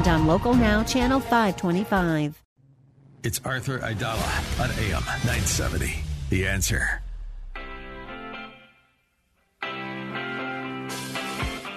and on Local Now, Channel 525. It's Arthur Aidala on AM 970. The answer.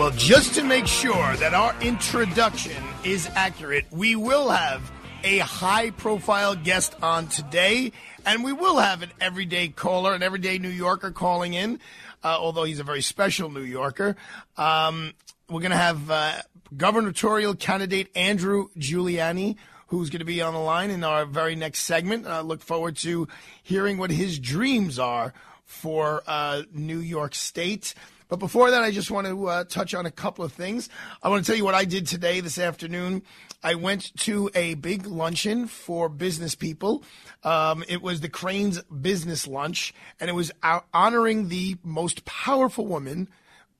Well, just to make sure that our introduction is accurate, we will have a high profile guest on today, and we will have an everyday caller, an everyday New Yorker calling in, uh, although he's a very special New Yorker. Um, we're going to have uh, gubernatorial candidate Andrew Giuliani, who's going to be on the line in our very next segment. I look forward to hearing what his dreams are for uh, New York State. But before that, I just want to uh, touch on a couple of things. I want to tell you what I did today, this afternoon. I went to a big luncheon for business people. Um, it was the Crain's Business Lunch, and it was honoring the most powerful woman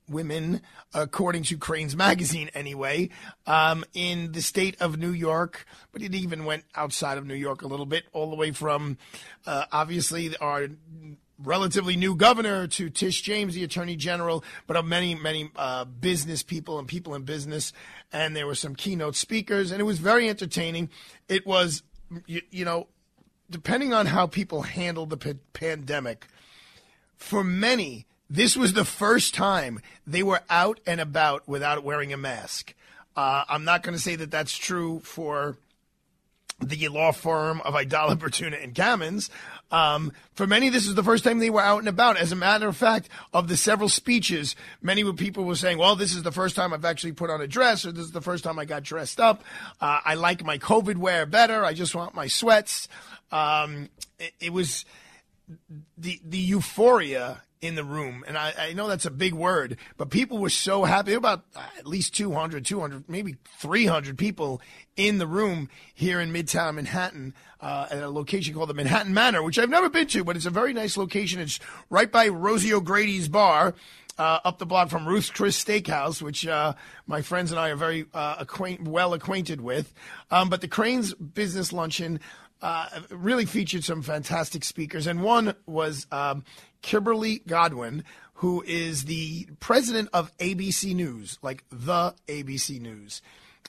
women, according to Crain's magazine, anyway, um, in the state of New York. But it even went outside of New York a little bit, all the way from uh, obviously our relatively new governor to Tish James, the attorney general, but of many, many uh, business people and people in business. And there were some keynote speakers, and it was very entertaining. It was, you, you know, depending on how people handled the p- pandemic, for many, this was the first time they were out and about without wearing a mask. Uh, I'm not going to say that that's true for the law firm of Aidala Bertuna, and Kamins. Um, for many, this is the first time they were out and about. As a matter of fact, of the several speeches, many people were saying, well, this is the first time I've actually put on a dress, or this is the first time I got dressed up. Uh, I like my COVID wear better. I just want my sweats. Um, it, it was the, the euphoria in the room. And I, I, know that's a big word, but people were so happy. About at least 200, 200, maybe 300 people in the room here in Midtown Manhattan uh, at a location called the Manhattan Manor, which I've never been to, but it's a very nice location. It's right by Rosie O'Grady's bar. Uh, up the block from Ruth's Chris Steakhouse, which uh, my friends and I are very uh, acquaint- well acquainted with. Um, but the Crain's Business Luncheon uh, really featured some fantastic speakers, and one was um, Kimberly Godwin, who is the president of ABC News, like the ABC News.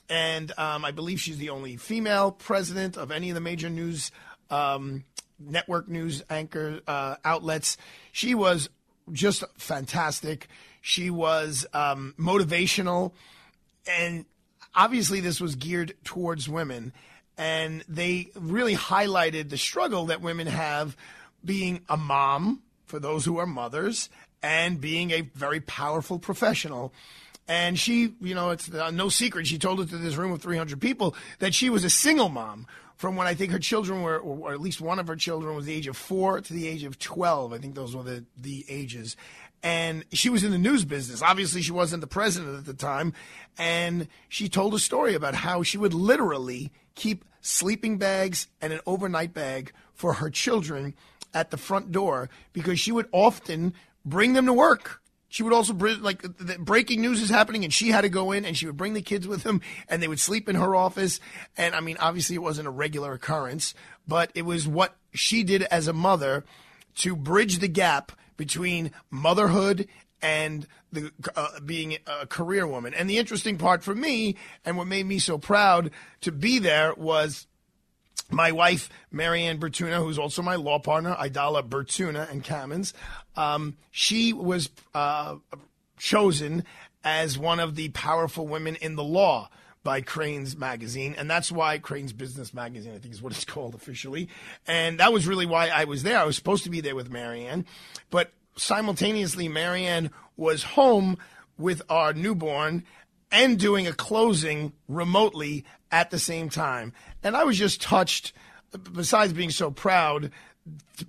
And um, I believe she's the only female president of any of the major news um, network news anchor uh, outlets. She was just fantastic. She was um, motivational. And obviously, this was geared towards women. And they really highlighted the struggle that women have being a mom, for those who are mothers and being a very powerful professional. And she, you know, it's uh, no secret. She told it to this room of 300 people that she was a single mom from when I think her children were, or at least one of her children was the age of four to the age of 12. I think those were the, the ages. And she was in the news business. Obviously, she wasn't the president at the time. And she told a story about how she would literally keep sleeping bags and an overnight bag for her children at the front door because she would often bring them to work. She would also bring, like, breaking news is happening and she had to go in and she would bring the kids with them and they would sleep in her office. And I mean, obviously it wasn't a regular occurrence, but it was what she did as a mother to bridge the gap between motherhood and the uh, being a career woman. And the interesting part for me and what made me so proud to be there was my wife, Marianne Bertuna, who's also my law partner, Aidala Bertuna and Kamins, um, she was uh, chosen as one of the powerful women in the law by Crain's magazine, and that's why Crain's Business Magazine, I think, is what it's called officially. And that was really why I was there. I was supposed to be there with Marianne, but simultaneously, Marianne was home with our newborn and doing a closing remotely at the same time. And I was just touched, besides being so proud,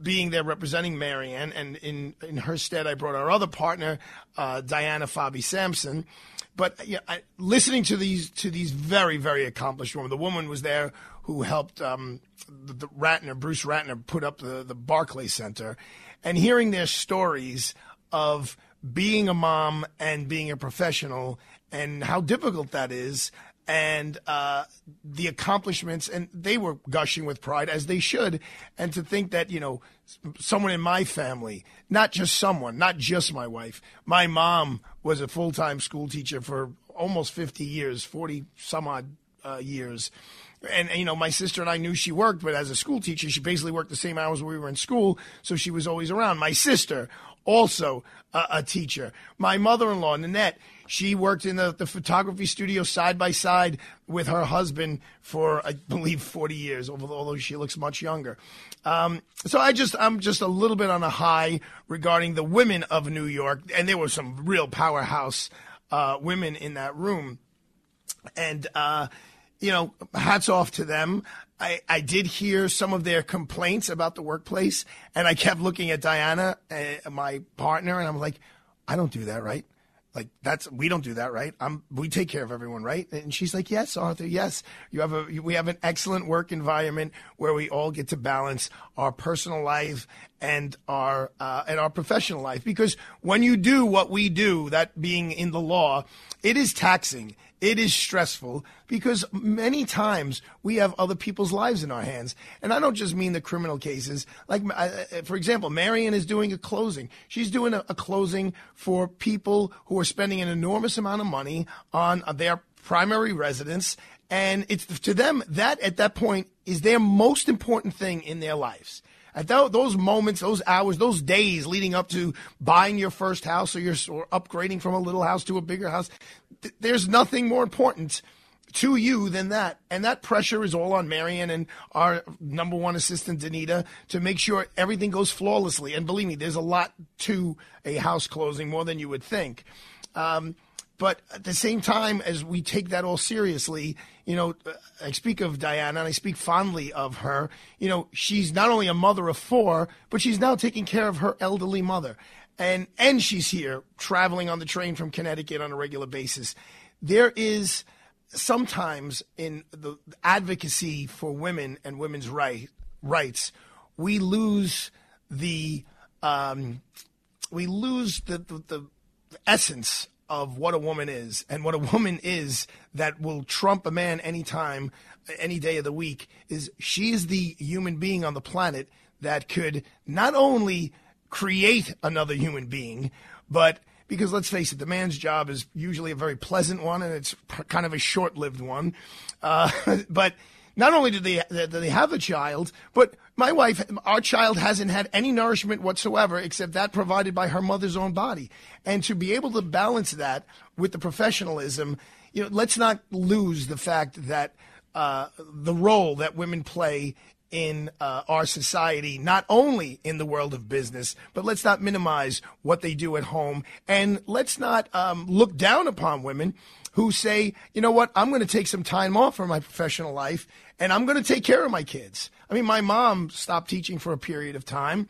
being there representing Marianne, and in, in her stead, I brought our other partner, uh, Diana Fabi Sampson. But I, listening to these to these very very accomplished women, the woman was there who helped um, the, the Ratner Bruce Ratner put up the the Barclay Center, and hearing their stories of being a mom and being a professional and how difficult that is and uh, the accomplishments, and they were gushing with pride as they should. And to think that you know, someone in my family, not just someone, not just my wife, my mom was a full time school teacher for almost fifty years, forty some odd uh, years. And, and, you know, my sister and I knew she worked, but as a school teacher, she basically worked the same hours we were in school, so she was always around. My sister, also a, a teacher. My mother-in-law, Nanette, she worked in the, the photography studio side by side with her husband for, I believe, 40 years, although she looks much younger. Um, so I just, I'm just a little bit on a high regarding the women of New York, and there were some real powerhouse uh, women in that room, and uh, you know, hats off to them. I, I did hear some of their complaints about the workplace, and I kept looking at Diana, uh, my partner, and I'm like, I don't do that, right? Like that's we don't do that, right? I'm we take care of everyone, right? And she's like, "Yes, Arthur, yes. You have a we have an excellent work environment where we all get to balance our personal life and our uh, and our professional life because when you do what we do, that being in the law, it is taxing. It is stressful because many times we have other people's lives in our hands. And I don't just mean the criminal cases. Like, uh, uh, for example, Marianne is doing a closing. She's doing a, a closing for people who are spending an enormous amount of money on their primary residence. And it's to them that at that point is their most important thing in their lives. At th- those moments, those hours, those days leading up to buying your first house or you're or upgrading from a little house to a bigger house, th- there's nothing more important to you than that. And that pressure is all on Marianne and our number one assistant, Danita, to make sure everything goes flawlessly. And believe me, there's a lot to a house closing, more than you would think. Um, but at the same time, as we take that all seriously, you know, I speak of Diana and I speak fondly of her. You know, she's not only a mother of four, but she's now taking care of her elderly mother. And, and she's here traveling on the train from Connecticut on a regular basis. There is sometimes in the advocacy for women and women's right, rights, we lose the, um, we lose the, the, the essence of what a woman is and what a woman is that will trump a man anytime, any day of the week is she is the human being on the planet that could not only create another human being, but because let's face it, the man's job is usually a very pleasant one and it's kind of a short lived one. Uh, but not only do they, do they have a child, but my wife, our child hasn't had any nourishment whatsoever except that provided by her mother's own body. And to be able to balance that with the professionalism, you know, let's not lose the fact that uh, the role that women play in uh, our society, not only in the world of business, but let's not minimize what they do at home. And let's not um, look down upon women who say, you know what, I'm going to take some time off from my professional life and I'm going to take care of my kids. I mean, my mom stopped teaching for a period of time.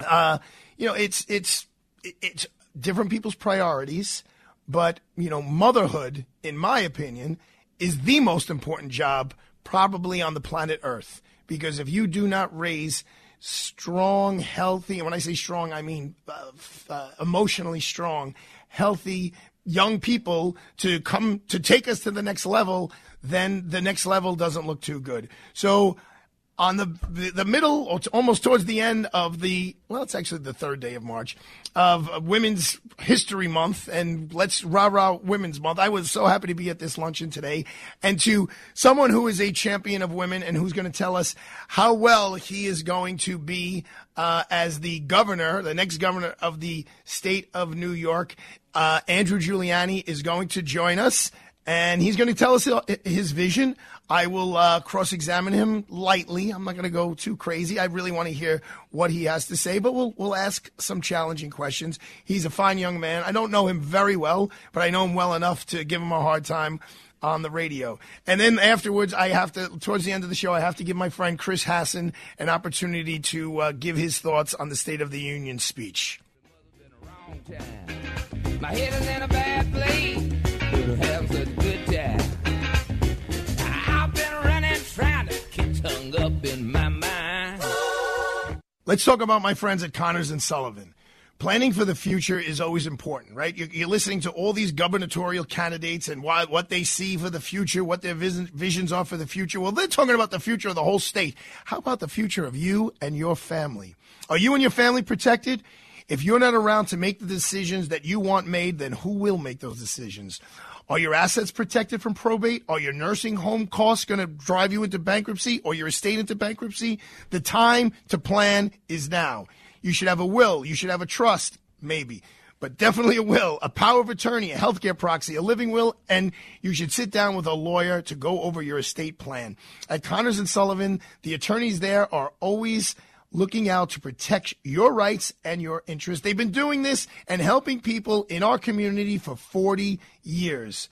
Uh, you know, it's it's it's different people's priorities, but you know, motherhood, in my opinion, is the most important job probably on the planet Earth because if you do not raise strong, healthy, and when I say strong, I mean uh, uh, emotionally strong, healthy young people to come to take us to the next level, then the next level doesn't look too good. So on the the middle or almost towards the end of the well it's actually the third day of march of women's history month and let's rah rah women's month. I was so happy to be at this luncheon today. And to someone who is a champion of women and who's going to tell us how well he is going to be uh, as the governor the next governor of the state of new york uh, andrew giuliani is going to join us and he's going to tell us his vision. I will uh, cross examine him lightly. I'm not going to go too crazy. I really want to hear what he has to say, but we'll, we'll ask some challenging questions. He's a fine young man. I don't know him very well, but I know him well enough to give him a hard time on the radio. And then afterwards, I have to, towards the end of the show, I have to give my friend Chris Hassan an opportunity to uh, give his thoughts on the State of the Union speech. Have a good time. I've been running, trying to up in my mind. Let's talk about my friends at Connors and Sullivan planning for the future is always important, right? You're, listening to all these gubernatorial candidates and why, what they see for the future, what their vision, visions are for the future. Well, they're talking about the future of the whole state. How about the future of you and your family? Are you and your family protected? If you're not around to make the decisions that you want made, then who will make those decisions? Are your assets protected from probate? Are your nursing home costs going to drive you into bankruptcy or your estate into bankruptcy? The time to plan is now. You should have a will. You should have a trust, maybe, but definitely a will, a power of attorney, a healthcare proxy, a living will, and you should sit down with a lawyer to go over your estate plan. At Connors and Sullivan, the attorneys there are always looking out to protect your rights and your interests. They've been doing this and helping people in our community for 40 years.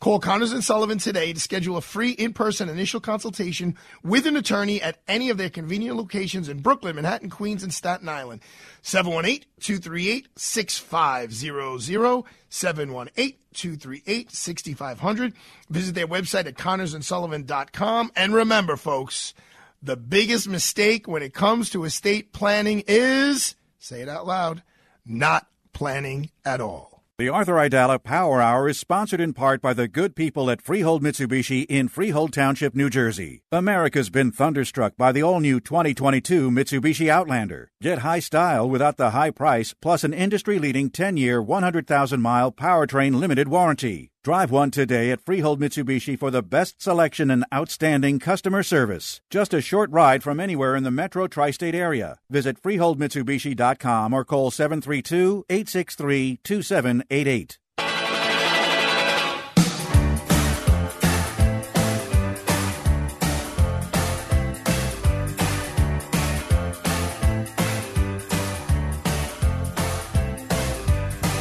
Call Connors and Sullivan today to schedule a free in-person initial consultation with an attorney at any of their convenient locations in Brooklyn, Manhattan, Queens, and Staten Island. 718-238-6500, 718-238-6500. Visit their website at connorsandsullivan.com. And remember, folks, the biggest mistake when it comes to estate planning is, say it out loud, not planning at all. The Arthur Aidala Power Hour is sponsored in part by the good people at Freehold Mitsubishi in Freehold Township, New Jersey. America's been thunderstruck by the all new 2022 Mitsubishi Outlander. Get high style without the high price, plus an industry leading 10 year, 100,000 mile powertrain limited warranty. Drive one today at Freehold Mitsubishi for the best selection and outstanding customer service. Just a short ride from anywhere in the metro tri state area. Visit FreeholdMitsubishi.com or call 732 863 2788.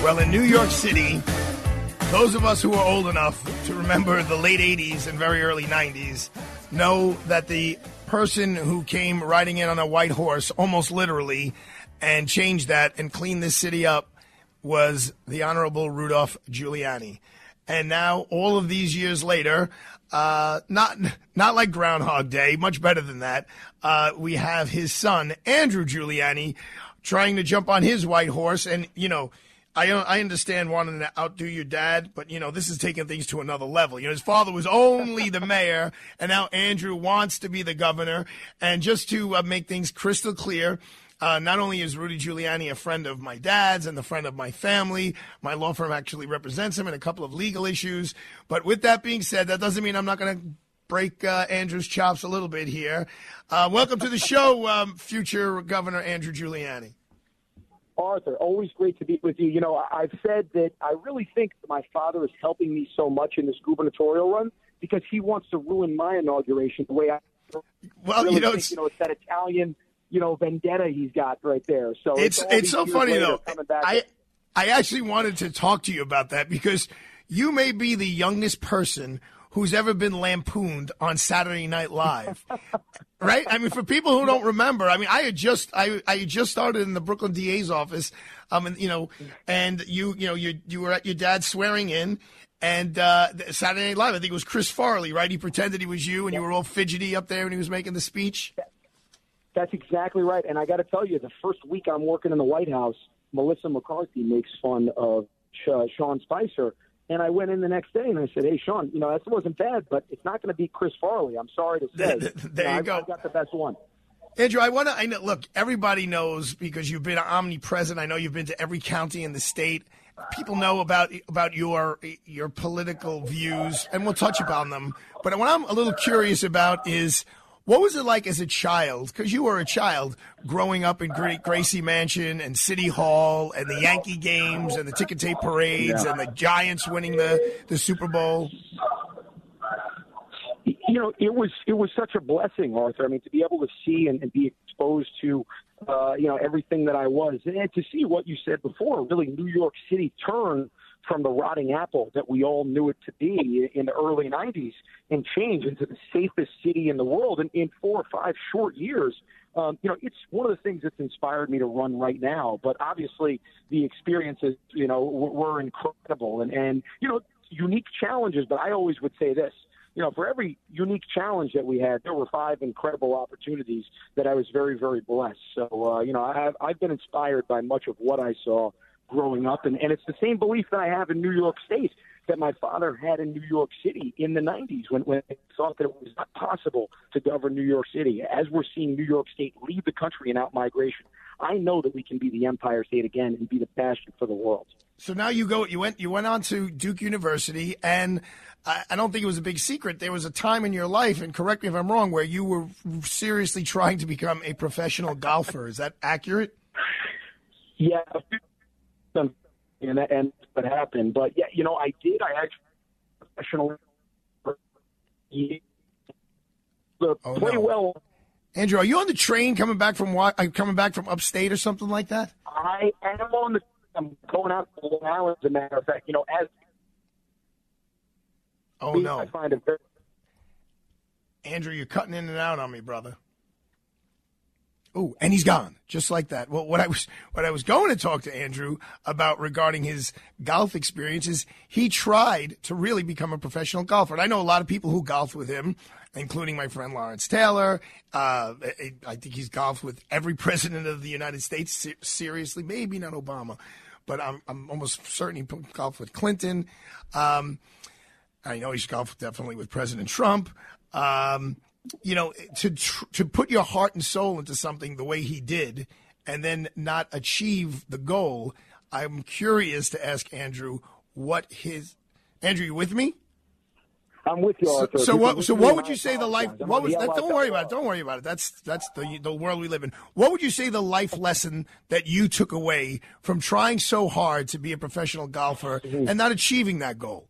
Well, in New York City, those of us who are old enough to remember the late 80s and very early 90s know that the person who came riding in on a white horse, almost literally, and changed that and cleaned this city up was the Honorable Rudolph Giuliani. And now, all of these years later, uh, not not like Groundhog Day, much better than that. Uh, we have his son Andrew Giuliani trying to jump on his white horse, and you know I I understand wanting to outdo your dad, but you know this is taking things to another level. You know his father was only the mayor, and now Andrew wants to be the governor. And just to uh, make things crystal clear, uh, not only is Rudy Giuliani a friend of my dad's and the friend of my family, my law firm actually represents him in a couple of legal issues. But with that being said, that doesn't mean I'm not going to break uh, Andrew's chops a little bit here. Uh, welcome to the show, um, future Governor Andrew Giuliani. Arthur, always great to be with you. You know, I've said that I really think my father is helping me so much in this gubernatorial run because he wants to ruin my inauguration the way I. Well, really you know, think, it's, you know, it's that Italian, you know, vendetta he's got right there. So it's it's, it's so funny though. I I actually wanted to talk to you about that because you may be the youngest person who's ever been lampooned on Saturday Night Live. right? I mean, for people who don't remember, I mean, I had just I I just started in the Brooklyn DA's office, um, and you know, and you you know you you were at your dad's swearing in. And uh, Saturday Night Live, I think it was Chris Farley, right? He pretended he was you, and you were all fidgety up there when he was making the speech. That's exactly right. And I got to tell you, the first week I'm working in the White House, Melissa McCarthy makes fun of Sean Spicer and I went in the next day and I said, "Hey, Sean, you know that wasn't bad, but it's not going to be Chris Farley. I'm sorry to say. there you, know, go. I got the best one." Andrew, I want to. I know, look, everybody knows because you've been omnipresent. I know you've been to every county in the state. People know about about your your political views, and we'll touch upon them. But what I'm a little curious about is What was it like as a child? Because you were a child growing up in Gra- Gracie Mansion and City Hall and the Yankee games and the ticket tape parades Yeah. and the Giants winning the, the Super Bowl. you know, it was it was such a blessing, Arthur. I mean, to be able to see and, and be exposed to, uh, you know, everything that I was, and to see what you said before, really New York City turn from the rotting apple that we all knew it to be in the early '90s and change into the safest city in the world in, in four or five short years. Um, you know, it's one of the things that's inspired me to run right now. But obviously, the experiences, you know, were, incredible and and you know, unique challenges. But I always would say this you know, for every unique challenge that we had, there were five incredible opportunities that I was very, very blessed. So, uh, you know, I've, I've been inspired by much of what I saw growing up, and, and it's the same belief that I have in New York State that my father had in New York City in the 90s when, when they thought that it was not possible to govern New York City. As we're seeing New York State lead the country in outmigration, I know that we can be the Empire State again and be the bastion for the world. So now you go. You went. You went on to Duke University, and I, I don't think it was a big secret. There was a time in your life, and correct me if I'm wrong, where you were seriously trying to become a professional golfer. Is that accurate? Yeah, and that, and what happened. But yeah, you know, I did. I actually professional. The Oh, play no. well. Andrew, are you on the train coming back from uh, coming back from upstate or something like that? I am on the. I'm going out to Long Island. As a matter of fact, you know, as Oh no, I find it very. Andrew, you're cutting in and out on me, brother. Ooh, and he's gone, just like that. Well, what I was what I was going to talk to Andrew about regarding his golf experiences, he tried to really become a professional golfer. And I know a lot of people who golf with him, including my friend Lawrence Taylor. Uh, I- I think he's golfed with every president of the United States. Seriously, maybe not Obama, but I'm I'm almost certain he golfed with Clinton. Um, I know he's golfed definitely with President Trump. Um, you know, to tr- to put your heart and soul into something the way he did, and then not achieve the goal. I'm curious to ask Andrew what his Andrew, you with me? I'm with you, So, Arthur. so Because what? So what would you say the life? What was that? Don't worry about it. Don't worry about it. That's that's the the world we live in. What would you say the life lesson that you took away from trying so hard to be a professional golfer Mm-hmm. and not achieving that goal?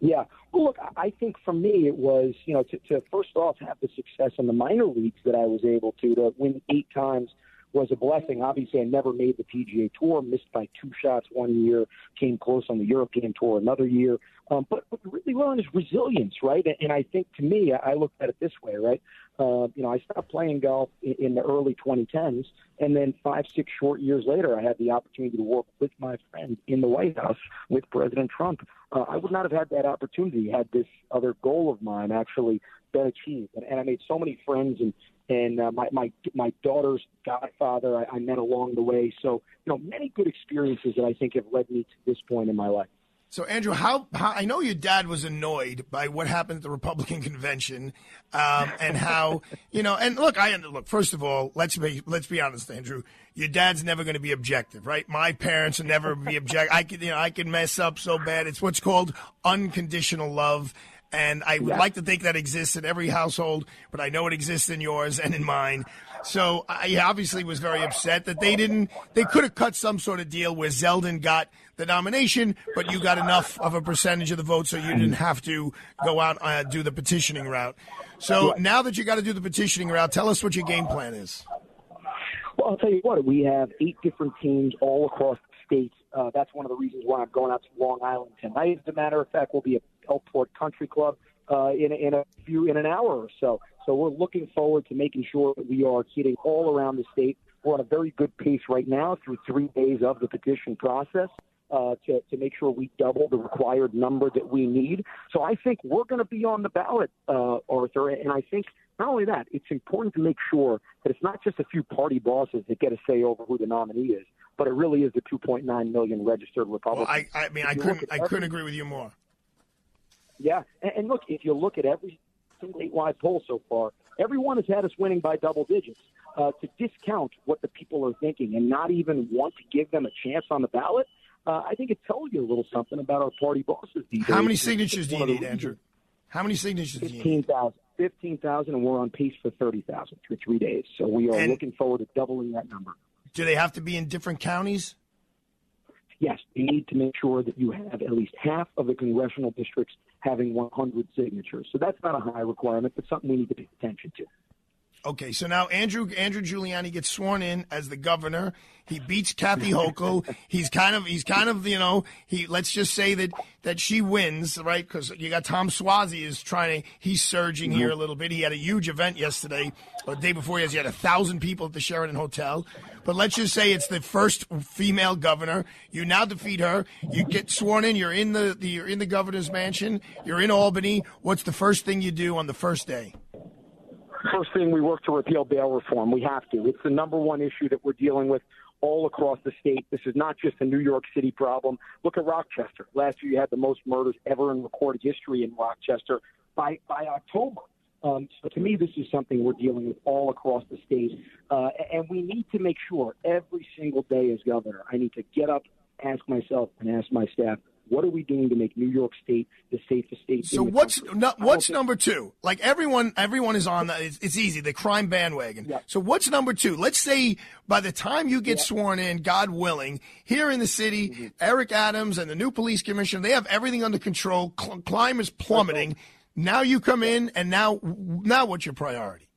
Yeah. Well, look, I- think for me it was, you know, to, to first off have the success in the minor leagues that I was able to, to win eight times was a blessing. Obviously, I never made the PGA Tour, missed by two shots one year, came close on the European Tour another year. Um, but what you really learn is resilience, right? And, I think to me, I looked at it this way, right? Uh, you know, I stopped playing golf in, in the early 2010s, and then five, six short years later, I had the opportunity to work with my friend in the White House with President Trump. Uh, I would not have had that opportunity had this other goal of mine actually been achieved. And, and I made so many friends, and and uh, my my my daughter's godfather I, I met along the way. So you know, many good experiences that I think have led me to this point in my life. So, Andrew, how, how I know your dad was annoyed by what happened at the Republican convention, um, and how you know. And look, I look. First of all, let's be let's be honest, Andrew. Your dad's never going to be objective, right? My parents will never be objective. I can you know I can mess up so bad. It's what's called unconditional love. And I would Yeah. like to think that exists in every household, but I know it exists in yours and in mine. So I obviously was very upset that they didn't. They could have cut some sort of deal where Zeldin got the nomination, but you got enough of a percentage of the vote, so you didn't have to go out uh, do the petitioning route. So now that you got to do the petitioning route, tell us what your game plan is. Well, I'll tell you what, we have eight different teams all across the state. Uh, that's one of the reasons why I'm going out to Long Island tonight. As a matter of fact, we'll be at Elport Country Club uh, in, in a few in an hour or so. So we're looking forward to making sure that we are hitting all around the state. We're on a very good pace right now through three days of the petition process. Uh, to, to make sure we double the required number that we need. So I think we're going to be on the ballot, uh, Arthur. And I think not only that, it's important to make sure that it's not just a few party bosses that get a say over who the nominee is, but it really is the 2.9 million registered Well, Republicans. I, I mean, I couldn't, I couldn't agree with you more. Yeah, and, and look, if you look at every single statewide poll so far, everyone has had us winning by double digits. Uh, to discount what the people are thinking and not even want to give them a chance on the ballot, uh, I think it tells you a little something about our party bosses these How days. many signatures do you need, Andrew? How many signatures do you Fifteen need? thousand. 15,000, and we're on pace for 30,000 through three days. So we are And- looking forward to doubling that number. Do they have to be in different counties? Yes, you need to make sure that you have at least half of the congressional districts having 100 signatures. So that's not a high requirement, but something we need to pay attention to. Okay, so now Andrew Andrew Giuliani gets sworn in as the governor. He beats Kathy Hochul. He's kind of he's kind of you know he let's just say that that she wins right because you got Tom Suozzi is trying to he's surging here a little bit. He had a huge event yesterday or the day before he has he had a thousand people at the Sheraton Hotel. But let's just say it's the first female governor. You now defeat her. You get sworn in. You're in the, the you're in the governor's mansion. You're in Albany. What's the first thing you do on the first day? First thing, we work to repeal bail reform. We have to. It's the number one issue that we're dealing with all across the state. This is not just a New York City problem. Look at Rochester. Last year, you had the most murders ever in recorded history in Rochester. By by October, um, so to me, this is something we're dealing with all across the state, uh, and we need to make sure every single day as governor, I need to get up, ask myself, and ask my staff, what are we doing to make New York State the safest state? So in the what's no, what's number two? Like everyone, everyone is on that. It's, it's easy, the crime bandwagon. Yeah. So what's number two? Let's say by the time you get sworn in, God willing, here in the city, Mm-hmm. Eric Adams and the new police commissioner, they have everything under control. Cl- crime is plummeting. Now you come in, and now, now what's your priority?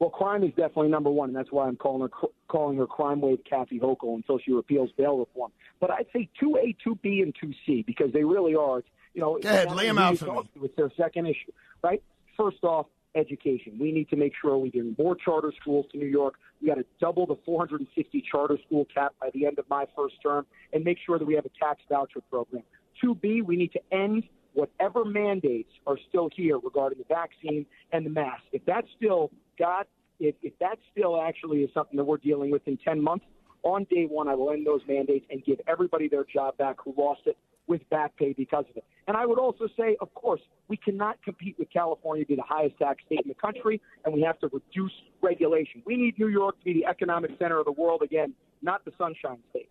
Well, crime is definitely number one, and that's why I'm calling her calling her crime wave Kathy Hochul until she repeals bail reform. But I'd say two A, two B, and two C because they really are. You know, Go ahead, lay 'em matter who out for me. It's their second issue, right? First off, education. We need to make sure we bring more charter schools to New York. We got to double the 460 charter school cap by the end of my first term, and make sure that we have a tax voucher program. Two B, we need to end whatever mandates are still here regarding the vaccine and the mask. If that's still God, if, if that still actually is something that we're dealing with in 10 months, on day one, I will end those mandates and give everybody their job back who lost it with back pay because of it. And I would also say, of course, we cannot compete with California to be the highest tax state in the country, and we have to reduce regulation. We need New York to be the economic center of the world again, not the sunshine state.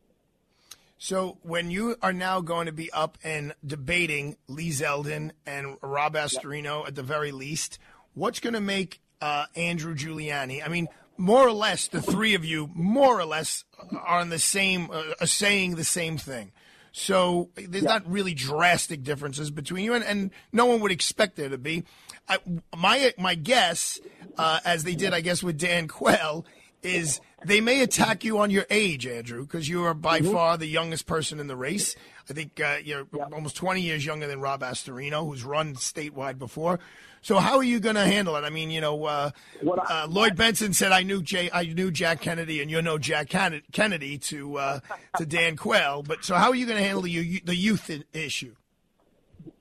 So when you are now going to be up and debating Lee Zeldin and Rob Astorino at the very least, what's going to make uh, Andrew Giuliani? I mean, more or less, the three of you, more or less, are on the same, uh, saying the same thing. So there's not really drastic differences between you, and, and no one would expect there to be. I, my my guess, uh, as they did, I guess, with Dan Quayle, is they may attack you on your age, Andrew, because you are by far the youngest person in the race. I think uh, you're almost 20 years younger than Rob Astorino, who's run statewide before. So how are you going to handle it? I mean, you know, uh, What I- uh, Lloyd Bentsen said I knew Jay, I knew Jack Kennedy, and you know Jack Ken- Kennedy to uh, to Dan Quayle. But so how are you going to handle the the youth issue?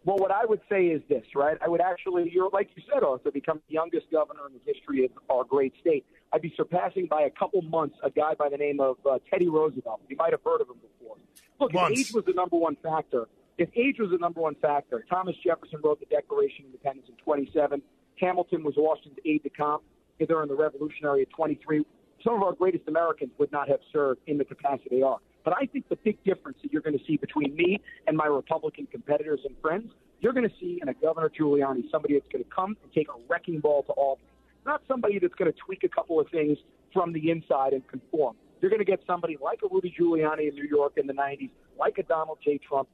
Well, what I would say is this, right? I would actually, you're like you said, Arthur, become the youngest governor in the history of our great state. I'd be surpassing by a couple months a guy by the name of uh, Teddy Roosevelt. You might have heard of him before. Look, age was the number one factor, if age was the number one factor, Thomas Jefferson wrote the Declaration of Independence in 27. Hamilton was Washington's aide de camp during the Revolutionary at 23. Some of our greatest Americans would not have served in the capacity they are. But I think the big difference that you're going to see between me and my Republican competitors and friends, you're going to see in a Governor Giuliani somebody that's going to come and take a wrecking ball to Albany. Not somebody that's going to tweak a couple of things from the inside and conform. You're going to get somebody like a Rudy Giuliani in New York in the 90s, like a Donald J. Trump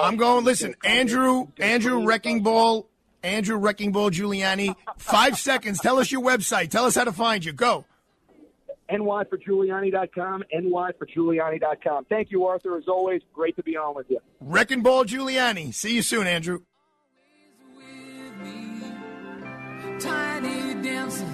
I'm going. Listen, Andrew, Andrew Wrecking Ball, Andrew Wrecking Ball Giuliani. Five seconds. Tell us your website. Tell us how to find you. Go. nyforgiuliani.com, nyforgiuliani.com. Thank you, Arthur. As always, great to be on with you. Wrecking Ball Giuliani. See you soon, Andrew. Tiny dancer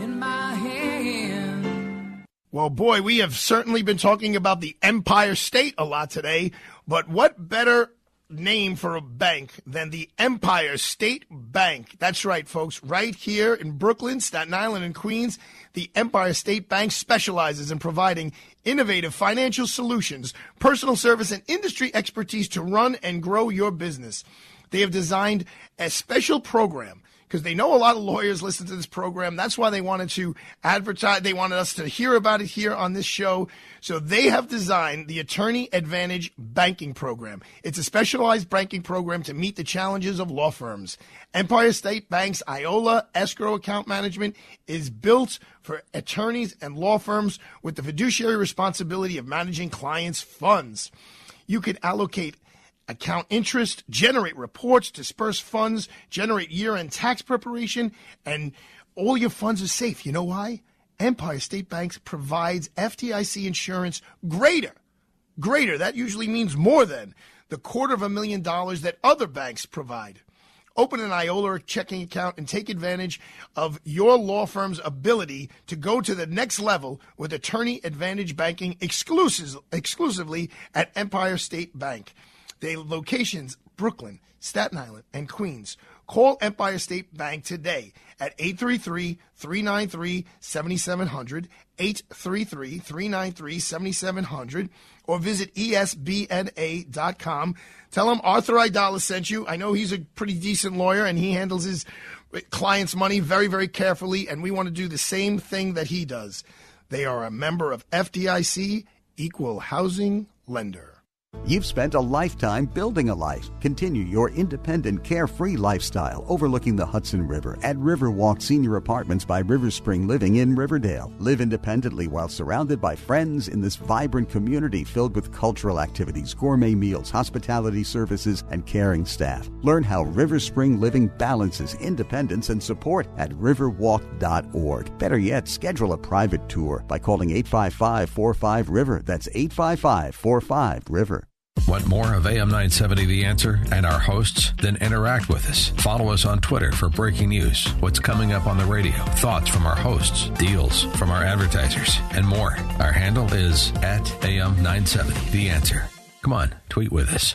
in my hand. Well, boy, we have certainly been talking about the Empire State a lot today, but what better name for a bank than the Empire State Bank? That's right, folks. Right here in Brooklyn, Staten Island, and Queens, the Empire State Bank specializes in providing innovative financial solutions, personal service, and industry expertise to run and grow your business. They have designed a special program because they know a lot of lawyers listen to this program. That's why they wanted to advertise. They wanted us to hear about it here on this show. So they have designed the Attorney Advantage Banking Program. It's a specialized banking program to meet the challenges of law firms. Empire State Bank's IOLA escrow account management is built for attorneys and law firms with the fiduciary responsibility of managing clients' funds. You can allocate account interest, generate reports, disperse funds, generate year end tax preparation, and all your funds are safe. You know why? Empire State Bank provides FDIC insurance greater, greater, that usually means more than the quarter of a million dollars that other banks provide. Open an IOLA checking account and take advantage of your law firm's ability to go to the next level with Attorney Advantage Banking exclusive, exclusively at Empire State Bank. Locations Brooklyn, Staten Island, and Queens. Call Empire State Bank today at 833-393-7700, 833-393-7700, or visit esbna.com. Tell him Arthur Aidala sent you. I know he's a pretty decent lawyer and he handles his clients' money very, very carefully, and we want to do the same thing that he does. They are a member of FDIC, Equal Housing Lender. You've spent a lifetime building a life. Continue your independent, carefree lifestyle overlooking the Hudson River at Riverwalk Senior Apartments by River Spring Living in Riverdale. Live independently while surrounded by friends in this vibrant community filled with cultural activities, gourmet meals, hospitality services, and caring staff. Learn how River Spring Living balances independence and support at riverwalk.org. Better yet, schedule a private tour by calling 855 45 River. That's 855 45 River. Want more of AM 970 The Answer and our hosts? Then interact with us. Follow us on Twitter for breaking news, what's coming up on the radio, thoughts from our hosts, deals from our advertisers, and more. Our handle is at AM 970 The Answer. Come on, tweet with us.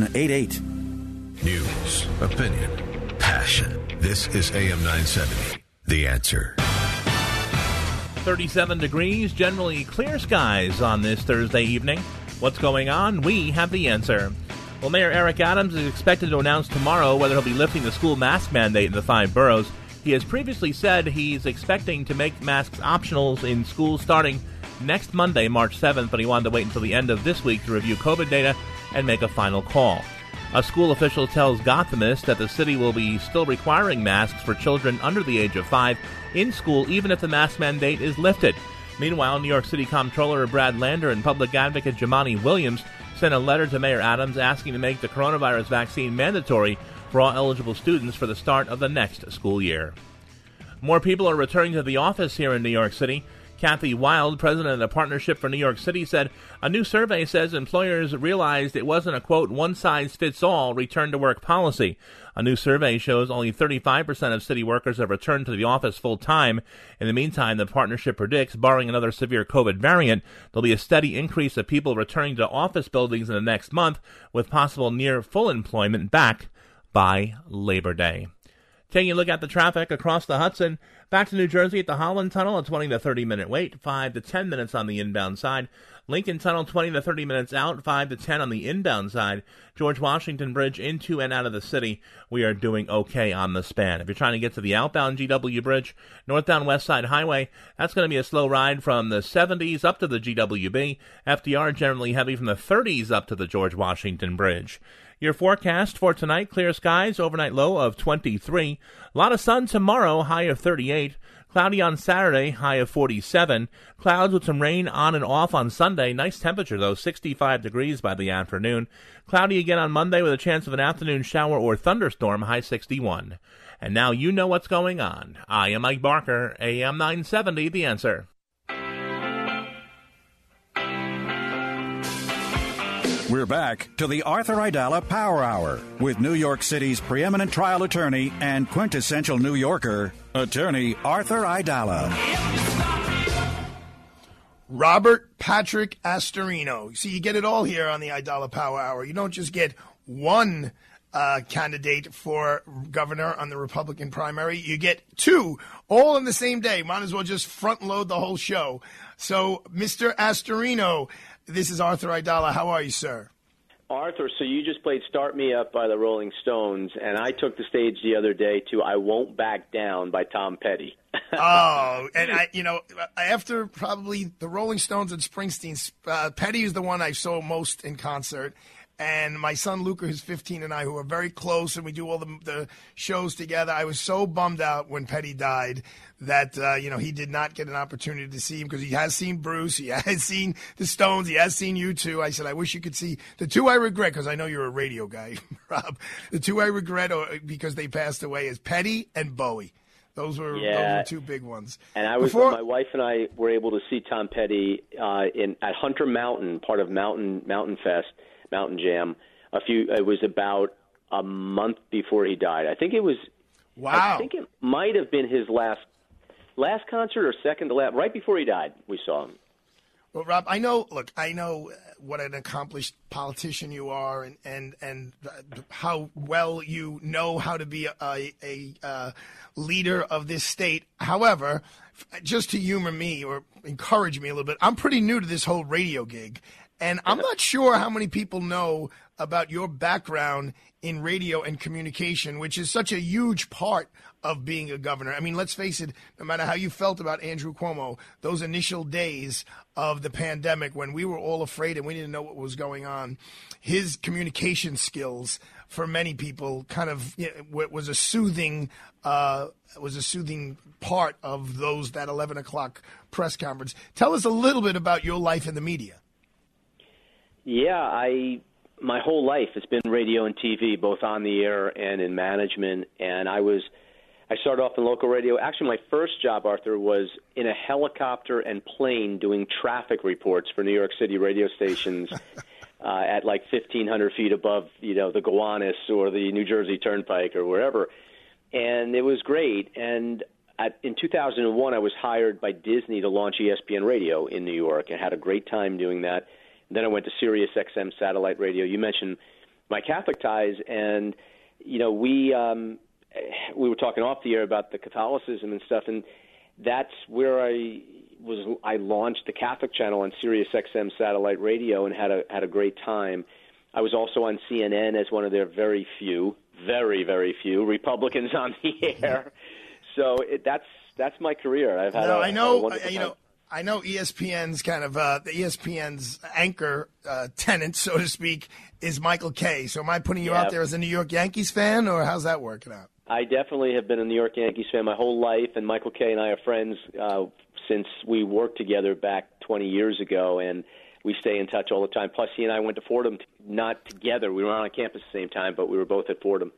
2788. News, opinion, passion. This is AM 970. The Answer. 37 degrees, generally clear skies on this Thursday evening. What's going on? We have the answer. Well, Mayor Eric Adams is expected to announce tomorrow whether he'll be lifting the school mask mandate in the five boroughs. He has previously said he's expecting to make masks optional in schools starting next Monday, March 7th, but he wanted to wait until the end of this week to review COVID data and make a final call. A school official tells Gothamist that the city will be still requiring masks for children under the age of five in school, even if the mask mandate is lifted. Meanwhile, New York City Comptroller Brad Lander and public advocate Jumaane Williams sent a letter to Mayor Adams asking to make the coronavirus vaccine mandatory for all eligible students for the start of the next school year. More people are returning to the office here in New York City. Kathy Wylde, president of the Partnership for New York City, said a new survey says employers realized it wasn't a quote one size fits all return to work policy. A new survey shows only 35% of city workers have returned to the office full time. In the meantime, the partnership predicts, barring another severe COVID variant, there'll be a steady increase of people returning to office buildings in the next month, with possible near full employment back by Labor Day. Taking a look at the traffic across the Hudson, back to New Jersey at the Holland Tunnel, a 20 to 30 minute wait, 5 to 10 minutes on the inbound side. Lincoln Tunnel, 20 to 30 minutes out, 5 to 10 on the inbound side. George Washington Bridge into and out of the city, we are doing okay on the span. If you're trying to get to the outbound GW Bridge, northbound West Side Highway, that's going to be a slow ride from the 70s up to the GWB. FDR generally heavy from the 30s up to the George Washington Bridge. Your forecast for tonight clear skies, overnight low of 23. A lot of sun tomorrow, high of 38. Cloudy on Saturday, high of 47. Clouds with some rain on and off on Sunday. Nice temperature though, 65 degrees by the afternoon. Cloudy again on Monday with a chance of an afternoon shower or thunderstorm, high 61. And now you know what's going on. I am Mike Barker, AM 970, The Answer. We're back to the Arthur Aidala Power Hour with New York City's preeminent trial attorney and quintessential New Yorker, attorney Arthur Aidala. Robert Patrick Astorino. See, you get it all here on the Aidala Power Hour. You don't just get one uh, candidate for governor on the Republican primary. You get two all in the same day. Might as well just front load the whole show. So, Mr. Astorino, this is Arthur Aidala. How are you, sir? Arthur, so you just played Start Me Up by the Rolling Stones, and I took the stage the other day to I Won't Back Down by Tom Petty. oh, and I, you know, after probably the Rolling Stones and Springsteen, uh, Petty is the one I saw most in concert and my son Luca, who's 15, and I, who are very close, and we do all the, the shows together. I was so bummed out when Petty died that uh, you know he did not get an opportunity to see him because he has seen Bruce, he has seen the Stones, he has seen U2. I said, I wish you could see the two I regret because I know you're a radio guy, Rob. The two I regret are, because they passed away is Petty and Bowie. Those were, yeah. those were two big ones. And I was Before, my wife and I were able to see Tom Petty uh, in at Hunter Mountain, part of Mountain Mountain Fest Mountain Jam. A few. It was about a month before he died. I think it was. Wow. I think it might have been his last last concert or second to last. Right before he died, we saw him. Well, Rob, I know. Look, I know what an accomplished politician you are, and and and how well you know how to be a, a, a uh, leader of this state. However, just to humor me or encourage me a little bit, I'm pretty new to this whole radio gig, and I'm not sure how many people know about your background in radio and communication, which is such a huge part of being a governor. I mean, let's face it, no matter how you felt about Andrew Cuomo, those initial days of the pandemic when we were all afraid and we didn't know what was going on, his communication skills for many people kind of you know, was a soothing uh, was a soothing part of those that 11 o'clock press conference. Tell us a little bit about your life in the media. Yeah, I my whole life it's been radio and TV, both on the air and in management. And I was I started off in local radio. Actually, my first job, Arthur, was in a helicopter and plane doing traffic reports for New York City radio stations. uh, at like 1,500 feet above, you know, the Gowanus or the New Jersey Turnpike or wherever, and it was great. And at, in 2001, I was hired by Disney to launch ESPN Radio in New York, and had a great time doing that. Then I went to Sirius XM satellite radio. You mentioned my Catholic ties, and you know we um, we were talking off the air about the Catholicism and stuff, and that's where I was. I launched the Catholic channel on Sirius XM satellite radio and had a had a great time. I was also on CNN as one of their very few, very very few Republicans on the air. So it, that's that's my career. I've had. No, a, I a know. You know. I know ESPN's kind of uh, the ESPN's anchor uh, tenant, so to speak, is Michael Kay. So am I putting you out there as a New York Yankees fan, or how's that working out? I definitely have been a New York Yankees fan my whole life, and Michael Kay and I are friends uh, since we worked together back 20 years ago, and we stay in touch all the time. Plus, he and I went to Fordham, not together. We were on campus at the same time, but we were both at Fordham.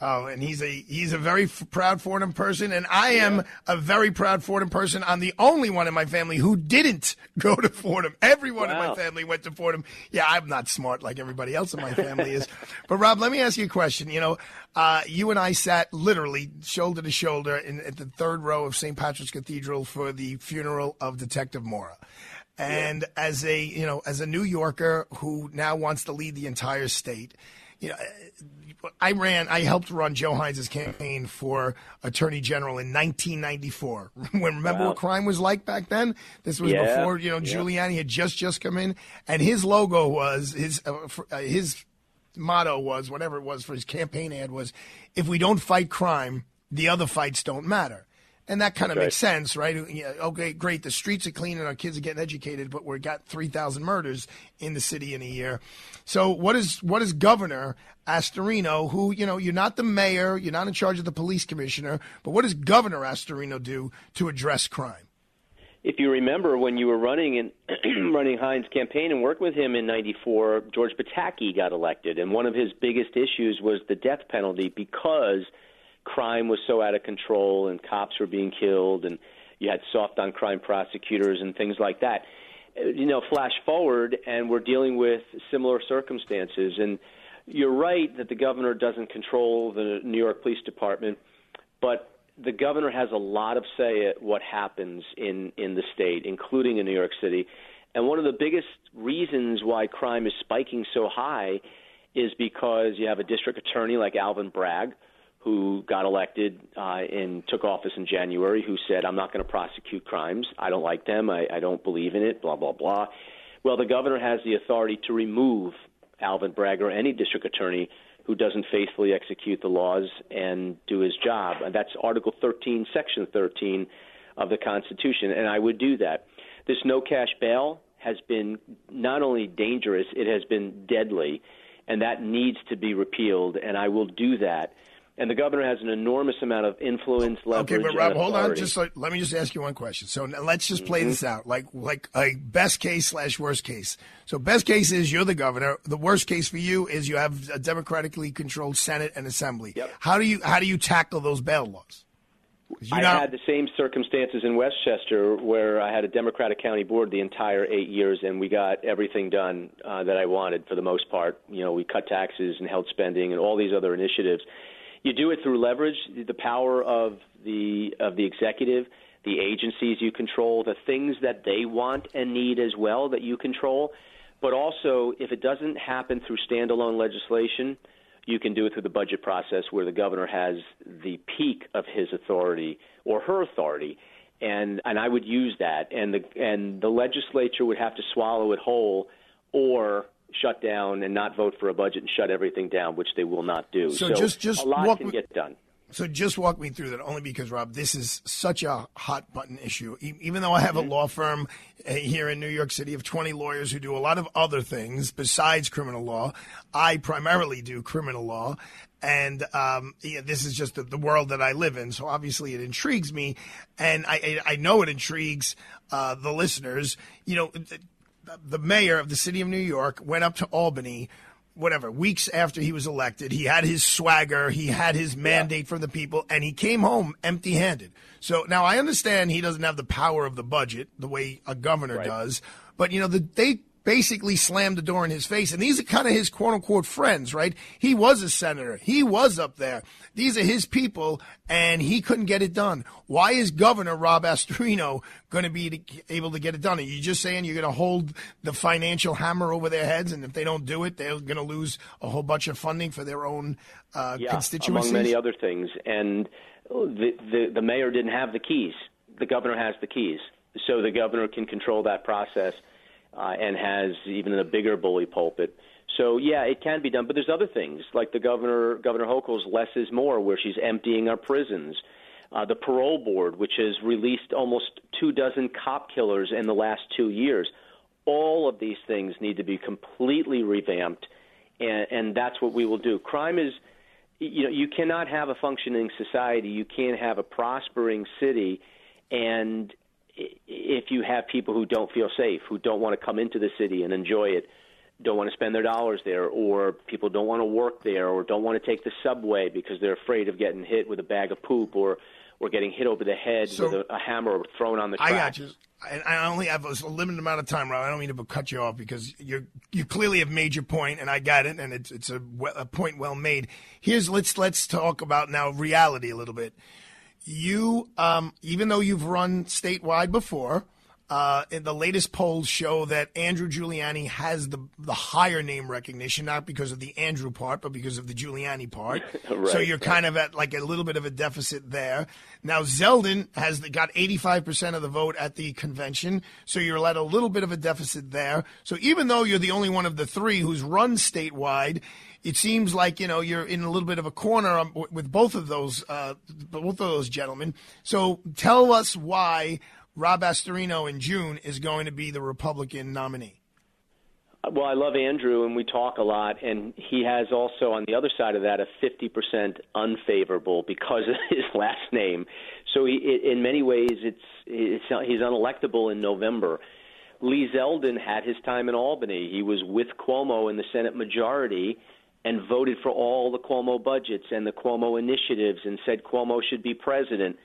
Oh, and he's a he's a very f- proud Fordham person, and I am a very proud Fordham person. I'm the only one in my family who didn't go to Fordham. Everyone in my family went to Fordham. Yeah, I'm not smart like everybody else in my family is. But Rob, let me ask you a question. You know, uh, you and I sat literally shoulder to shoulder in, at the third row of St. Patrick's Cathedral for the funeral of Detective Mora. And as a you know, as a New Yorker who now wants to lead the entire state, you know, I ran, I helped run Joe Hynes' campaign for Attorney General in 1994. when remember Wow. what crime was like back then? This was Yeah, before you know yeah. Giuliani had just just come in, and his logo was his uh, for, uh, his motto was whatever it was for his campaign ad was, "If we don't fight crime, the other fights don't matter." And that kind of makes sense, right? Yeah, okay, great. The streets are clean and our kids are getting educated, but we've got 3,000 murders in the city in a year. So what is what is Governor Astorino, who, you know, you're not the mayor, you're not in charge of the police commissioner, but what does Governor Astorino do to address crime? If you remember when you were running and running Hynes' campaign and worked with him in '94, George Pataki got elected, and one of his biggest issues was the death penalty because crime was so out of control and cops were being killed and you had soft on crime prosecutors and things like that. you know, flash forward, and we're dealing with similar circumstances. And you're right that the governor doesn't control the New York Police Department, but the governor has a lot of say at what happens in in the state, including in New York City. And one of the biggest reasons why crime is spiking so high is because you have a district attorney like Alvin Bragg, who got elected uh, and took office in January, who said, I'm not going to prosecute crimes. I don't like them. I, I don't believe in it, blah, blah, blah. Well, the governor has the authority to remove Alvin Bragg or any district attorney who doesn't faithfully execute the laws and do his job. And that's Article 13, Section 13 of the Constitution. And I would do that. This no cash bail has been not only dangerous, it has been deadly. And that needs to be repealed. And I will do that and the governor has an enormous amount of influence, leverage. Okay, but Rob, hold on. Just like, let me just ask you one question. So let's just play mm-hmm. this out, like like a best case slash worst case. So best case is you're the governor. The worst case for you is you have a democratically controlled Senate and Assembly. Yep. How do you how do you tackle those bail laws? I not... had the same circumstances in Westchester where I had a Democratic county board the entire eight years, and we got everything done uh, that I wanted for the most part. You know, we cut taxes and held spending and all these other initiatives. You do it through leverage, the power of the of the executive, the agencies you control, the things that they want and need as well that you control. But also, if it doesn't happen through standalone legislation, you can do it through the budget process where the governor has the peak of his authority or her authority. And and I would use that and the and the legislature would have to swallow it whole or shut down and not vote for a budget and shut everything down, which they will not do. So, so just just a lot walk can me, get done. So just walk me through that, only because Rob, this is such a hot button issue. Even though I have mm-hmm. a law firm eh, here in New York City of 20 lawyers who do a lot of other things besides criminal law, I primarily do criminal law. And um, yeah, this is just the, the, world that I live in. So obviously it intrigues me. And I, I know it intrigues uh, the listeners. You know, the mayor of the city of New York went up to Albany whatever weeks after he was elected he had his swagger he had his mandate yeah. from the people and he came home empty handed so now i understand he doesn't have the power of the budget the way a governor right. does but you know the, they basically slammed the door in his face. And these are kind of his quote unquote friends, right? He was a senator. He was up there. These are his people, and he couldn't get it done. Why is Governor Rob Astorino going to be able to get it done? Are you just saying you're going to hold the financial hammer over their heads, and if they don't do it, they're going to lose a whole bunch of funding for their own uh, yeah, constituencies? among many other things. And the, the the mayor didn't have the keys. The governor has the keys, so the governor can control that process uh, and has even a bigger bully pulpit. So yeah, it can be done, but there's other things like the governor, Governor Hochul's "Less is More," where she's emptying our prisons. Uh, the parole board, which has released almost two dozen cop killers in the last two years. All of these things need to be completely revamped, and, and that's what we will do. Crime is, you know, you cannot have a functioning society, you can't have a prospering city, and if you have people who don't feel safe, who don't want to come into the city and enjoy it, don't want to spend their dollars there, or people don't want to work there, or don't want to take the subway because they're afraid of getting hit with a bag of poop, or or getting hit over the head so, with a, a hammer or thrown on the track. I got you. I only have a limited amount of time, Rob. I don't mean to cut you off because you you clearly have made your point, and I got it, and it's it's a, a point well made. Here's let's let's talk about now reality a little bit you, um, even though you've run statewide before, uh, the latest polls show that Andrew Giuliani has the the higher name recognition, not because of the Andrew part, but because of the Giuliani part. right, so you're kind of at like a little bit of a deficit there. Now Zeldin has the, got 85 percent of the vote at the convention, so you're at a little bit of a deficit there. So even though you're the only one of the three who's run statewide, it seems like you know you're in a little bit of a corner um, with both of those uh, both of those gentlemen. So tell us why Rob Astorino in June is going to be the Republican nominee. Well, I love Andrew, and we talk a lot, and he has also on the other side of that a 50% unfavorable because of his last name. So he, in many ways, it's, it's he's unelectable in November. Lee Zeldin had his time in Albany. He was with Cuomo in the Senate majority and voted for all the Cuomo budgets and the Cuomo initiatives and said Cuomo should be president.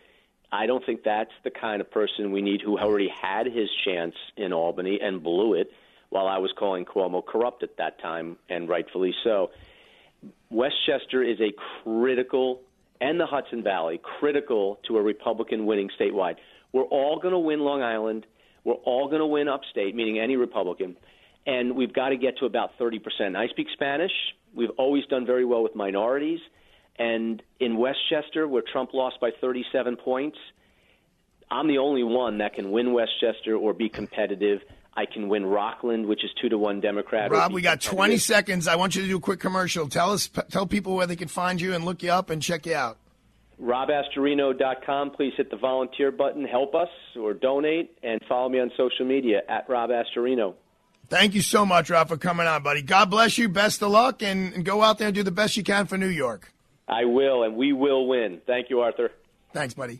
I don't think that's the kind of person we need who already had his chance in Albany and blew it while I was calling Cuomo corrupt at that time, and rightfully so. Westchester is a critical, and the Hudson Valley, critical to a Republican winning statewide. We're all going to win Long Island. We're all going to win upstate, meaning any Republican. And we've got to get to about 30%. I speak Spanish. We've always done very well with minorities. And in Westchester, where Trump lost by 37 points, I'm the only one that can win Westchester or be competitive. I can win Rockland, which is two to one Democrat. Rob, we got 20 seconds. I want you to do a quick commercial. Tell us, tell people where they can find you and look you up and check you out. RobAstorino.com. Please hit the volunteer button, help us, or donate, and follow me on social media at Rob Astorino. Thank you so much, Rob, for coming on, buddy. God bless you. Best of luck, and, and go out there and do the best you can for New York. I will, and we will win. Thank you, Arthur. Thanks, buddy.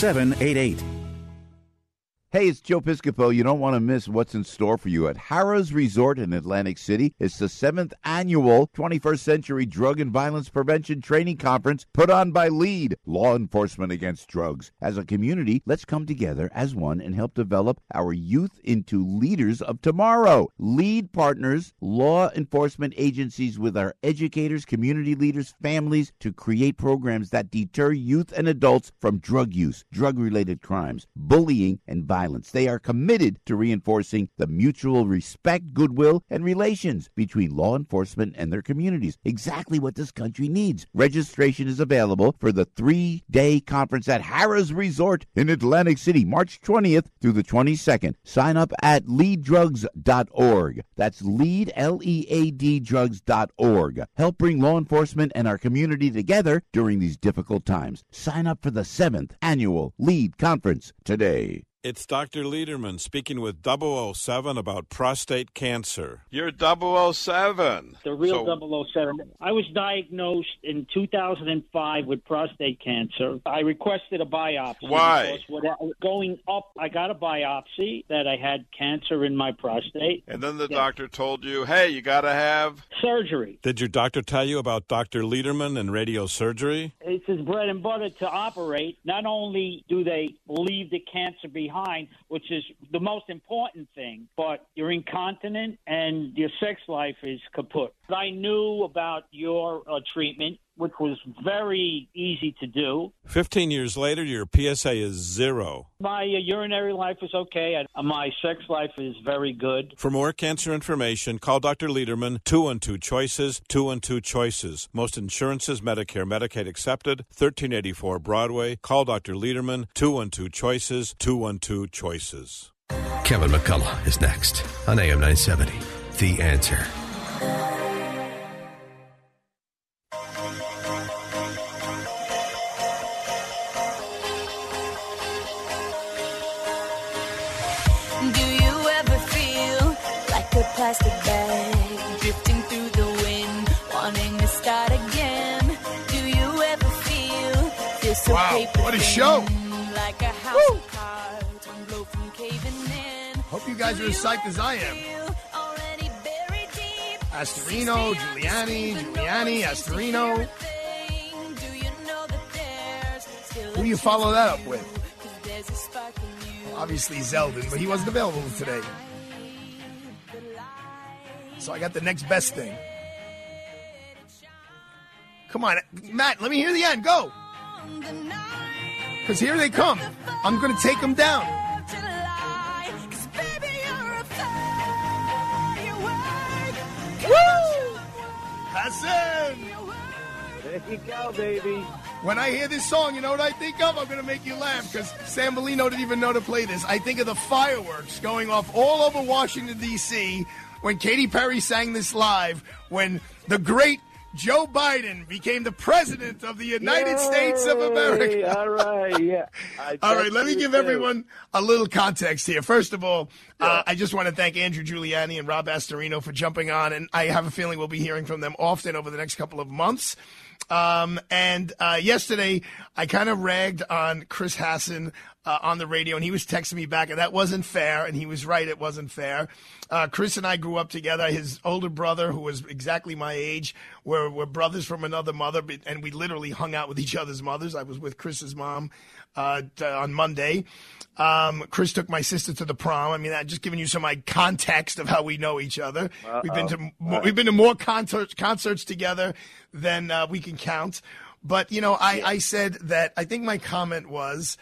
2788. Hey, it's Joe Piscopo. You don't want to miss what's in store for you at Harrah's Resort in Atlantic City. It's the seventh annual 21st Century Drug and Violence Prevention Training Conference put on by LEAD, Law Enforcement Against Drugs. As a community, let's come together as one and help develop our youth into leaders of tomorrow. LEAD partners law enforcement agencies with our educators, community leaders, families to create programs that deter youth and adults from drug use, drug related crimes, bullying, and violence They are committed to reinforcing the mutual respect, goodwill, and relations between law enforcement and their communities. Exactly what this country needs. Registration is available for the three day conference at Harrah's Resort in Atlantic City, March 20th through the 22nd. Sign up at leaddrugs.org. That's lead, L E A D drugs.org. Help bring law enforcement and our community together during these difficult times. Sign up for the seventh annual LEAD conference today. It's Dr. Lederman speaking with 007 about prostate cancer. You're 007. The real So- 007. I was diagnosed in 2005 with prostate cancer. I requested a biopsy. Why? because Going up, I got a biopsy that I had cancer in my prostate. And then the Yeah. doctor told you, hey, you got to have. Surgery. Did your doctor tell you about Dr. Lederman and radiosurgery? It's his bread and butter to operate. Not only do they leave the cancer behind, which is the most important thing, but you're incontinent and your sex life is kaput. I knew about your uh, treatment, which was very easy to do. 15 years later, your PSA is zero. My uh, urinary life is okay. and uh, my sex life is very good. For more cancer information, call Dr. Lederman, 212 Choices, 212 Choices. Most insurances, Medicare, Medicaid accepted, 1384 Broadway. Call Dr. Lederman, 212 Choices, 212 Choices. Kevin McCullough is next on AM 970. The answer. Plastic bag drifting through the wind, wanting to start again? Do you ever feel this a Wow, paper what a show. Like a house of cards, one blow from caving in. Hope you guys are as psyched as I am. Astorino, Giuliani, Giuliani, Astorino. Who do you follow that up with? Obviously Zeldin, but he wasn't available today. So I got the next best thing. Come on, Matt, let me hear the end. Go. Because here they come. I'm going to take them down. Woo! Hassan! There you go, baby. When I hear this song, you know what I think of? I'm going to make you laugh because Sam Bellino didn't even know to play this. I think of the fireworks going off all over Washington, D.C. when Katy Perry sang this live, when the great Joe Biden became the president of the United States of America. All right, yeah. All right, let me give do. everyone a little context here. First of all, uh, I just want to thank Andrew Giuliani and Rob Astorino for jumping on, and I have a feeling we'll be hearing from them often over the next couple of months. Um, and uh, yesterday, I kind of ragged on Chris Hassan uh, on the radio, and he was texting me back, and that wasn't fair. And he was right; it wasn't fair. Uh, Chris and I grew up together. His older brother, who was exactly my age, were were brothers from another mother, and we literally hung out with each other's mothers. I was with Chris's mom uh, t- on Monday. Um, Chris took my sister to the prom. I mean, I'm just giving you some like context of how we know each other. We've been to Uh-oh. more, we've been to more concerts concerts together than uh, we can count. But you know, I, I said that I think my comment was,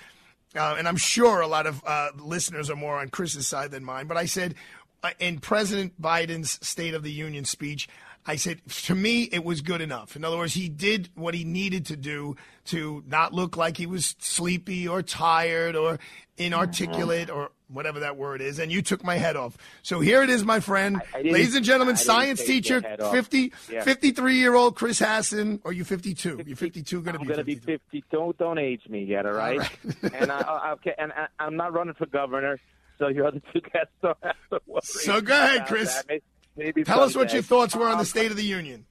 uh, and I'm sure a lot of uh, listeners are more on Chris's side than mine. But I said uh, in President Biden's State of the Union speech. I said, to me, it was good enough. In other words, he did what he needed to do to not look like he was sleepy or tired or inarticulate mm-hmm. or whatever that word is. And you took my head off. So here it is, my friend. I didn't- Ladies and gentlemen, I science teacher, head off. 50, Yeah. 53 year old Chris Hassan. Or you 52? You're 52, going to I'm be going to 52. be 50. Don't don't age me yet, all right? and I, I, okay, and I, I'm not running for governor, so your other two guests don't have to worry. So go ahead, Chris. that. Maybe, Tell us what your thoughts were on the Um, State of the Union.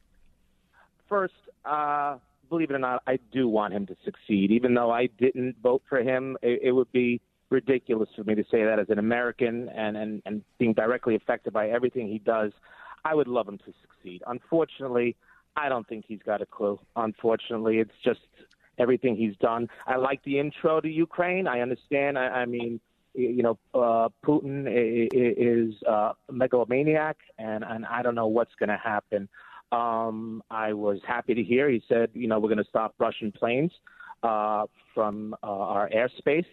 First, uh, believe it or not, I do want him to succeed. Even though I didn't vote for him, it, it would be ridiculous for me to say that as an American and, and, and being directly affected by everything he does. I would love him to succeed. Unfortunately, I don't think he's got a clue. Unfortunately, it's just everything he's done. I like the intro to Ukraine. I understand. I, I mean, you know, uh, Putin is uh, a megalomaniac, and, and I don't know what's going to happen. Um, I was happy to hear he said, you know, we're going to stop Russian planes uh, from uh, our airspace.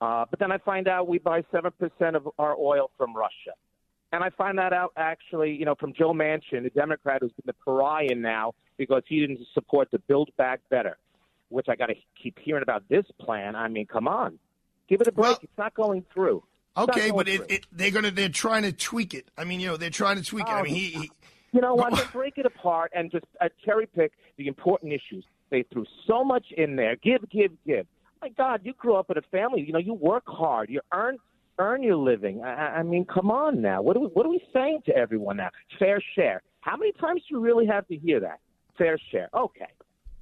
Uh, but then I find out we buy 7% of our oil from Russia. And I find that out actually, you know, from Joe Manchin, the Democrat who's been the pariah now because he didn't support the Build Back Better, which I got to keep hearing about this plan. I mean, come on, give it a break. it's not going through. It's Okay, going but it, it, they're gonna they're trying to tweak it. I mean, you know, they're trying to tweak it. I mean, he, he You know what? They break it apart and just uh, cherry pick the important issues. They threw so much in there. Give, give, give. My God, you grew up in a family. You know, you work hard. You earn earn your living. I, I- mean, come on now. What are we, what are we saying to everyone now? Fair share. How many times do you really have to hear that? Fair share. Okay.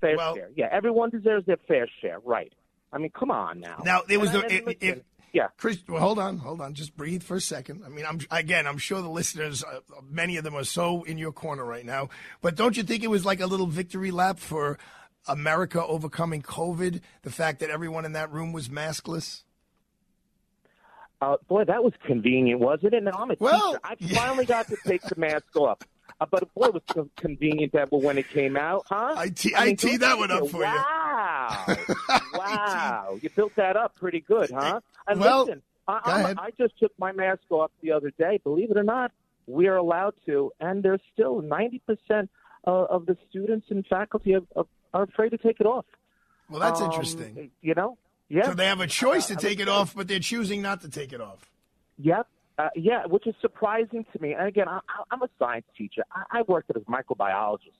Fair share. Yeah, everyone deserves their fair share. Right. I mean, come on now. Now there was And the I- and if, if, yeah. Chris, well, hold on, hold on, just breathe for a second. I mean, I'm again, I'm sure the listeners, uh, many of them are so in your corner right now. But don't you think it was like a little victory lap for America overcoming COVID? The fact that everyone in that room was maskless. Uh, boy, that was convenient, wasn't it? Now I'm a Well, teacher. I finally got to take the mask off. Uh, but boy, it was so convenient that when it came out, huh? I te- mean, I teed good that one up for you. Wow, wow, you built that up pretty good, huh? And Well, listen, I, go I'm- ahead. I just took my mask off the other day. Believe it or not, we are allowed to, and there's still 90 percent uh, of the students and faculty are, are, are afraid to take it off. Well, that's Um, interesting. You know, yeah. So they have a choice to Uh, take it off, but they're choosing not to take it off. Yep. Uh, yeah, which is surprising to me. And again, I, I'm a science teacher. I, I worked as a microbiologist.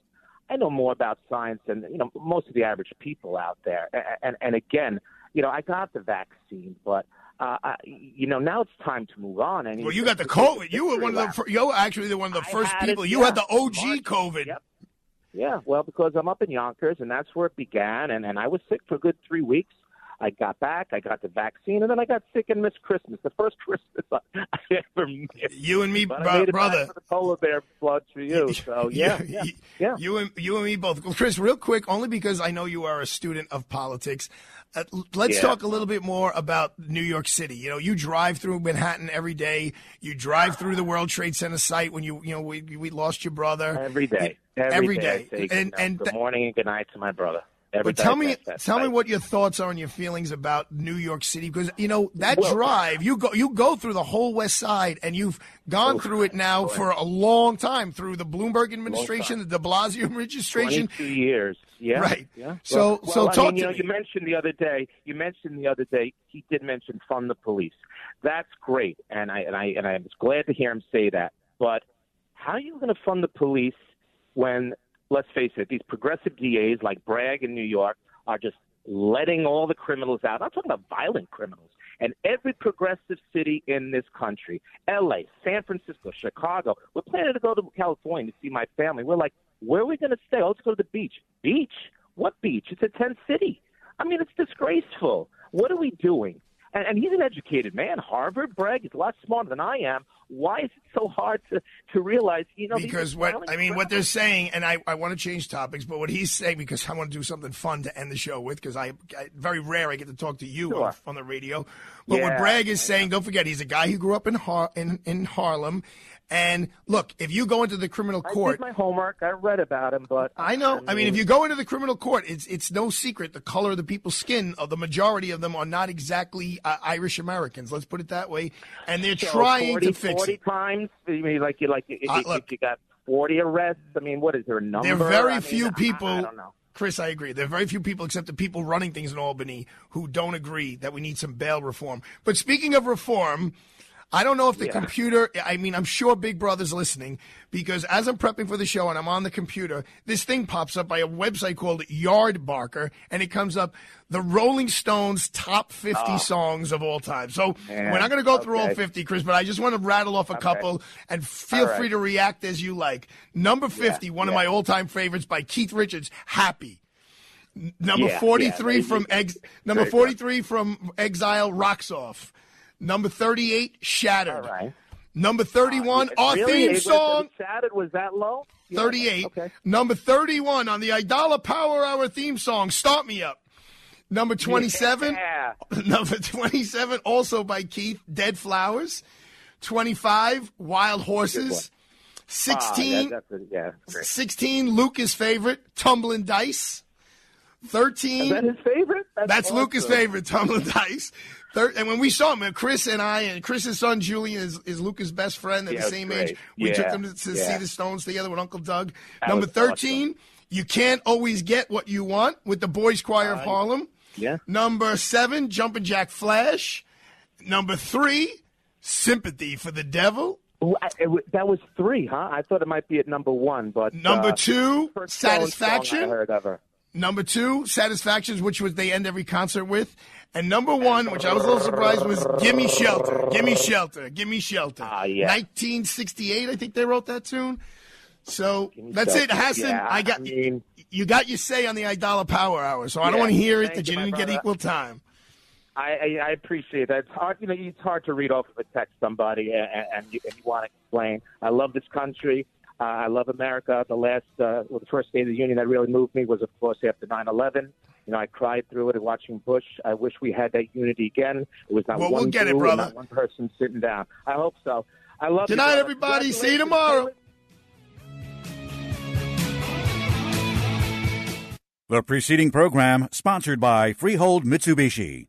I know more about science than you know most of the average people out there. And, and, and again, you know, I got the vaccine, but uh, I, you know, now it's time to move on. And Well, you got the COVID. You were one of the. fir- You were actually the one of the first had it, people. You yeah. had the OG COVID. Yep. Yeah, well, because I'm up in Yonkers, and that's where it began. And, and I was sick for a good three weeks. I got back, I got the vaccine, and then I got sick and missed Christmas. The first Christmas I ever missed. You and me, but bro- I made it brother. Back for the polar bear blood for you. So yeah, yeah, yeah. You and you and me both. Well, Chris, real quick, only because I know you are a student of politics. Uh, let's Yeah. talk a little bit more about New York City. You know, you drive through Manhattan every day. You drive through the World Trade Center site when you you know we we lost your brother Every day, Every day. day. I And- and good morning and good night to my brother. But tell me, tell me what your thoughts are and your feelings about New York City because you know that Well- drive you go you go through the whole West Side and you've gone oh, through it now for a long time through the Bloomberg administration, the De Blasio administration. 22 years. Yeah. Right. Yeah. So- well, so I talk mean, you know, me. you mentioned the other day. You mentioned the other day. He did mention fund the police. That's great, and I and I and I was glad to hear him say that. But how are you going to fund the police when let's face it, these progressive DAs like Bragg in New York are just letting all the criminals out. I'm talking about violent criminals. And every progressive city in this country, LA, San Francisco, Chicago, we're planning to go to California to see my family. We're like, where are we going to stay? Oh, let's go to the beach. Beach? What beach? It's a tent city. I mean, it's disgraceful. What are we doing? And, and he's an educated man. Harvard, Bragg, he's a lot smarter than I am. Why is it so hard to, to realize, you know, because what I mean, what they're saying, and I, I want to change topics, but what he's saying because I want to do something fun to end the show with because I, I very rare I get to talk to you on, on the radio. But what Bragg is saying, don't forget, he's a guy who grew up in Har- in, in Harlem, and look, if you go into the criminal I court, did my homework. I read about him, but I know. I mean, if you go into the criminal court, it's it's no secret the color of the people's skin. Of the majority of them are not exactly uh, Irish Americans. Let's put it that way. And they're So trying 40, to fix 40 it. times. I mean, like you like if, Uh, if look. you got forty arrests. I mean, what is there a number? There are very I mean, few I- people. I, don't know. Chris, I agree. There are very few people, except the people running things in Albany, who don't agree that we need some bail reform. But speaking of reform, I don't know if the Yeah. computer, I mean, I'm sure Big Brother's listening because as I'm prepping for the show and I'm on the computer, this thing pops up by a website called Yardbarker and it comes up the Rolling Stones top 50 Oh. songs of all time. So Man, we're not going to go through all 50, Chris, but I just want to rattle off a Okay. couple and feel right. free to react as you like. Number 50, one of my all time favorites by Keith Richards, Happy. Number Yeah, 43 yeah, from ex- number 43 from Exile Rocks Off. Number 38 Shattered. All right. Number 31 our really? theme song Shattered was that low? Yeah, 38. Okay. Number 31 on the Aidala Power Hour theme song Start Me Up. Number 27 Yeah. Number 27 also by Keith Dead Flowers. 25 Wild Horses. Ah, 16 yeah, that's a, yeah, 16, Lucas' favorite, Tumbling Dice. 13. Is that his favorite? That's, awesome. Lucas' favorite, Tumbling Dice. Thir- and when we saw him, Chris and I, and Chris's son Julian is, is Lucas' best friend. They're Yeah, the same age. We Yeah, took them to, to see the Stones together with Uncle Doug. That Number was 13, You Can't Always Get What You Want with the Boys Choir of Uh, Harlem. Yeah. Number seven, Jumpin' Jack Flash. Number three, Sympathy for the Devil. Ooh, I- it that was three, huh? I thought it might be at number one, but Number uh, two, first Stones song Satisfaction. I heard ever. Number two, Satisfactions, which was they end every concert with. And number one, which I was a little surprised, was Gimme Shelter. Gimme Shelter. Gimme Shelter. Ah, yeah. 1968, I think they wrote that tune. So that's it, Shelter. Hassan. Yeah, I got I mean- you got your say on the Aidala Power Hour, so I don't want to hear it that you, you didn't get equal time. I, I, I appreciate that. It's hard, you know, it's hard to read off of a text somebody and, and, you, and you want to explain. I love this country. Uh, I love America. The last, uh, well, the first day of the Union that really moved me was, of course, after 9/11. You know, I cried through it watching Bush. I wish we had that unity again. It was not Well, one we'll get it, brother. not one person sitting down. I hope so. I love Good you, night, everybody. See you tomorrow. The preceding program sponsored by Freehold Mitsubishi.